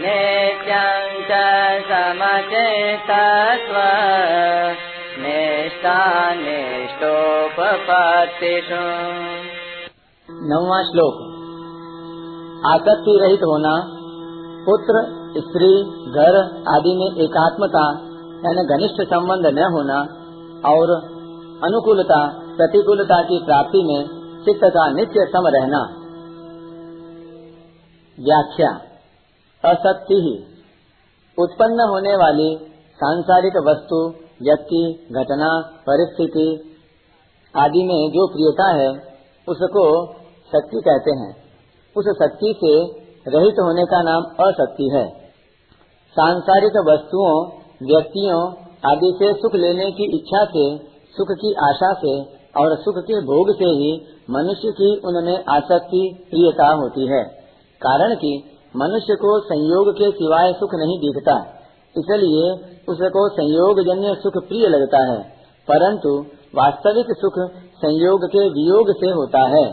नित्यं च समचेतत्व निष्ठानिष्ठोपपत्तिषु। नौवा श्लोक। आसक्ति रहित होना पुत्र स्त्री घर आदि में एकात्मता यानी घनिष्ठ संबंध न होना और अनुकूलता, प्रतिकूलता की प्राप्ति में चित्त का नित्य सम रहना। व्याख्या असक्ति ही। उत्पन्न होने वाली सांसारिक वस्तु, व्यक्ति, घटना, परिस्थिति आदि में जो प्रियता है, उसको शक्ति कहते हैं। उस शक्ति से रहित होने का नाम अशक्ति है। सांसारिक वस्तुओं, व्यक्तियों आदि से सुख लेने की इच्छा से, सुख की आशा से और सुख के भोग से ही मनुष्य की उनमें आसक्ति, प्रियता होती है। कारण कि मनुष्य को संयोग के सिवाय सुख नहीं दिखता, इसलिए उसको संयोग जन्य सुख प्रिय लगता है, परंतु वास्तविक सुख संयोग के वियोग से होता है।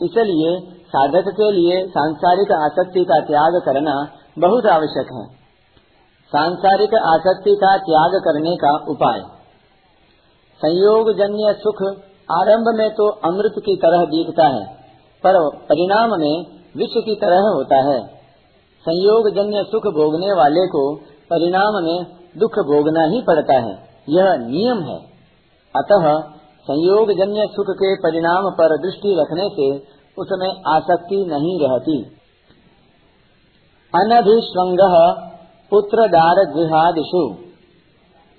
इसलिए साधक के लिए सांसारिक आसक्ति का त्याग करना बहुत आवश्यक है। सांसारिक आसक्ति का त्याग करने का उपाय। संयोग जन्य सुख आरंभ में तो अमृत की तरह दिखता है, पर परिणाम में विष की तरह होता है। संयोग जन्य सुख भोगने वाले को परिणाम में दुख भोगना ही पड़ता है, यह नियम है। अतः संयोग जन्य सुख के परिणाम पर दृष्टि रखने से उसमें आसक्ति नहीं रहती। अनभिस्वंग पुत्र दार गृहादिशु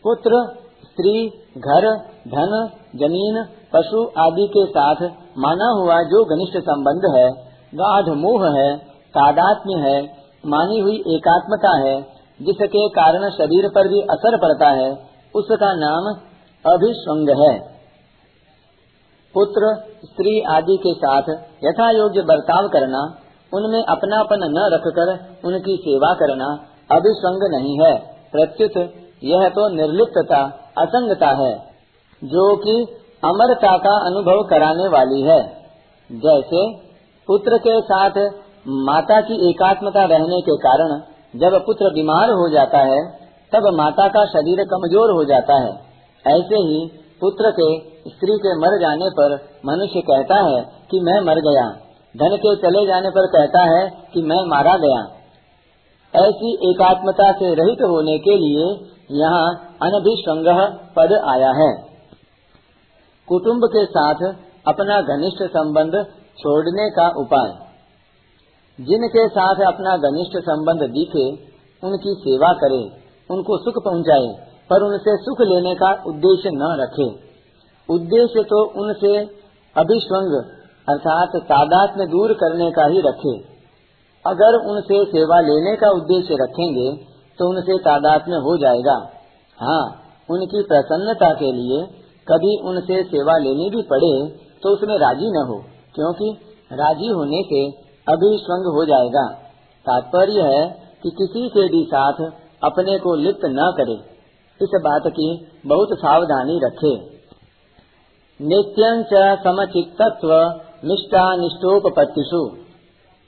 पुत्र, स्त्री, घर, धन, ज़मीन, पशु आदि के साथ माना हुआ जो घनिष्ठ संबंध है, गाढ़ मोह है, तादात्म्य है, मानी हुई एकात्मता है, जिसके कारण शरीर पर भी असर पड़ता है, उसका नाम अभिस्वंग है। पुत्र, स्त्री आदि के साथ यथा योग्य बर्ताव करना, उनमें अपनापन न रखकर उनकी सेवा करना अभिसंग नहीं है। प्रत्युत, यह तो निर्लिप्तता, असंगता है, जो कि अमरता का अनुभव कराने वाली है। जैसे, पुत्र के साथ माता की एकात्मता रहने के कारण जब पुत्र बीमार हो जाता है, तब माता का शरीर कमज़ोर हो जाता है। ऐसे ही पुत्र के स्त्री के मर जाने पर मनुष्य कहता है कि मैं मर गया। धन के चले जाने पर कहता है कि मैं मारा गया। ऐसी एकात्मता से रहित होने के लिए यहाँ अनभिसंग पद आया है। कुटुंब के साथ अपना घनिष्ठ संबंध छोड़ने का उपाय। जिनके साथ अपना घनिष्ठ संबंध दिखे, उनकी सेवा करे, उनको सुख पहुँचाए, पर उनसे सुख लेने का उद्देश्य न रखे। उद्देश्य तो उनसे अभिस्वंग अर्थात तादात में दूर करने का ही रखे। अगर उनसे सेवा लेने का उद्देश्य रखेंगे तो उनसे तादात में हो जाएगा। हाँ उनकी प्रसन्नता के लिए कभी उनसे सेवा लेनी भी पड़े तो उसमें राज़ी न हो, क्योंकि राज़ी होने से अभिस्वंग हो जाएगा। तात्पर्य है कि किसी के भी साथ अपने को लिप्त न करे। इस बात की बहुत सावधानी रखे। नित्यं च समचित्तत्व निष्ठा निष्ठोपत्तिषु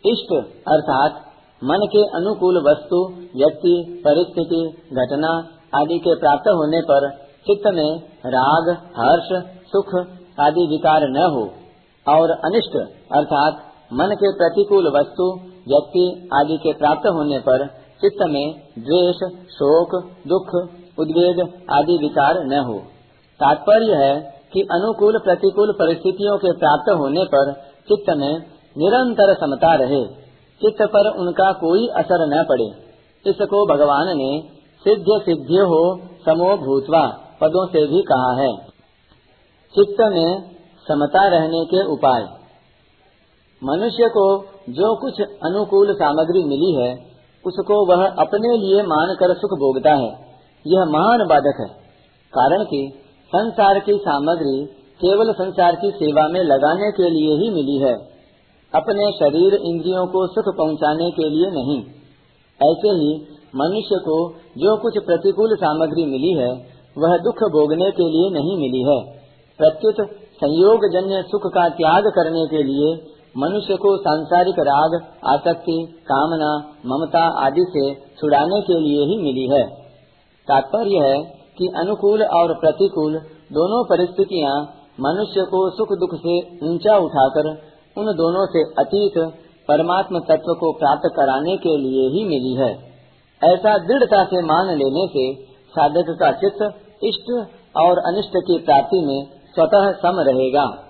इष्ट अर्थात मन के अनुकूल वस्तु, व्यक्ति, परिस्थिति, घटना आदि के प्राप्त होने पर चित्त में राग, हर्ष, सुख आदि विकार न हो। और अनिष्ट अर्थात मन के प्रतिकूल वस्तु, व्यक्ति आदि के प्राप्त होने पर चित्त में द्वेष, शोक, दुख, उद्वेग आदि विकार न हो। तात्पर्य है कि अनुकूल प्रतिकूल परिस्थितियों के प्राप्त होने पर चित्त में निरंतर समता रहे, चित्त पर उनका कोई असर न पड़े। इसको भगवान ने सिद्ध सिद्ध हो समो भूतवा पदों से भी कहा है। चित्त में समता रहने के उपाय। मनुष्य को जो कुछ अनुकूल सामग्री मिली है, उसको वह अपने लिए मानकर सुख भोगता है। यह महान बाधक है, कारण कि संसार की सामग्री केवल संसार की सेवा में लगाने के लिए ही मिली है। अपने शरीर इंद्रियों को सुख पहुँचाने के लिए नहीं। ऐसे ही मनुष्य को जो कुछ प्रतिकूल सामग्री मिली है, वह दुख भोगने के लिए नहीं मिली है। प्रत्युत संयोग जन्य सुख का त्याग करने के लिए मनुष्य को सांसारिक राग, आसक्ति, कामना, ममता आदि से छुड़ाने के लिए ही मिली है। तात्पर्य है कि अनुकूल और प्रतिकूल दोनों परिस्थितियाँ मनुष्य को सुख दुख से ऊँचा उठाकर उन दोनों से अतीत परमात्म तत्व को प्राप्त कराने के लिए ही मिली है। ऐसा दृढ़ता से मान लेने से साधक का चित्त इष्ट और अनिष्ट की प्राप्ति में स्वतः सम रहेगा।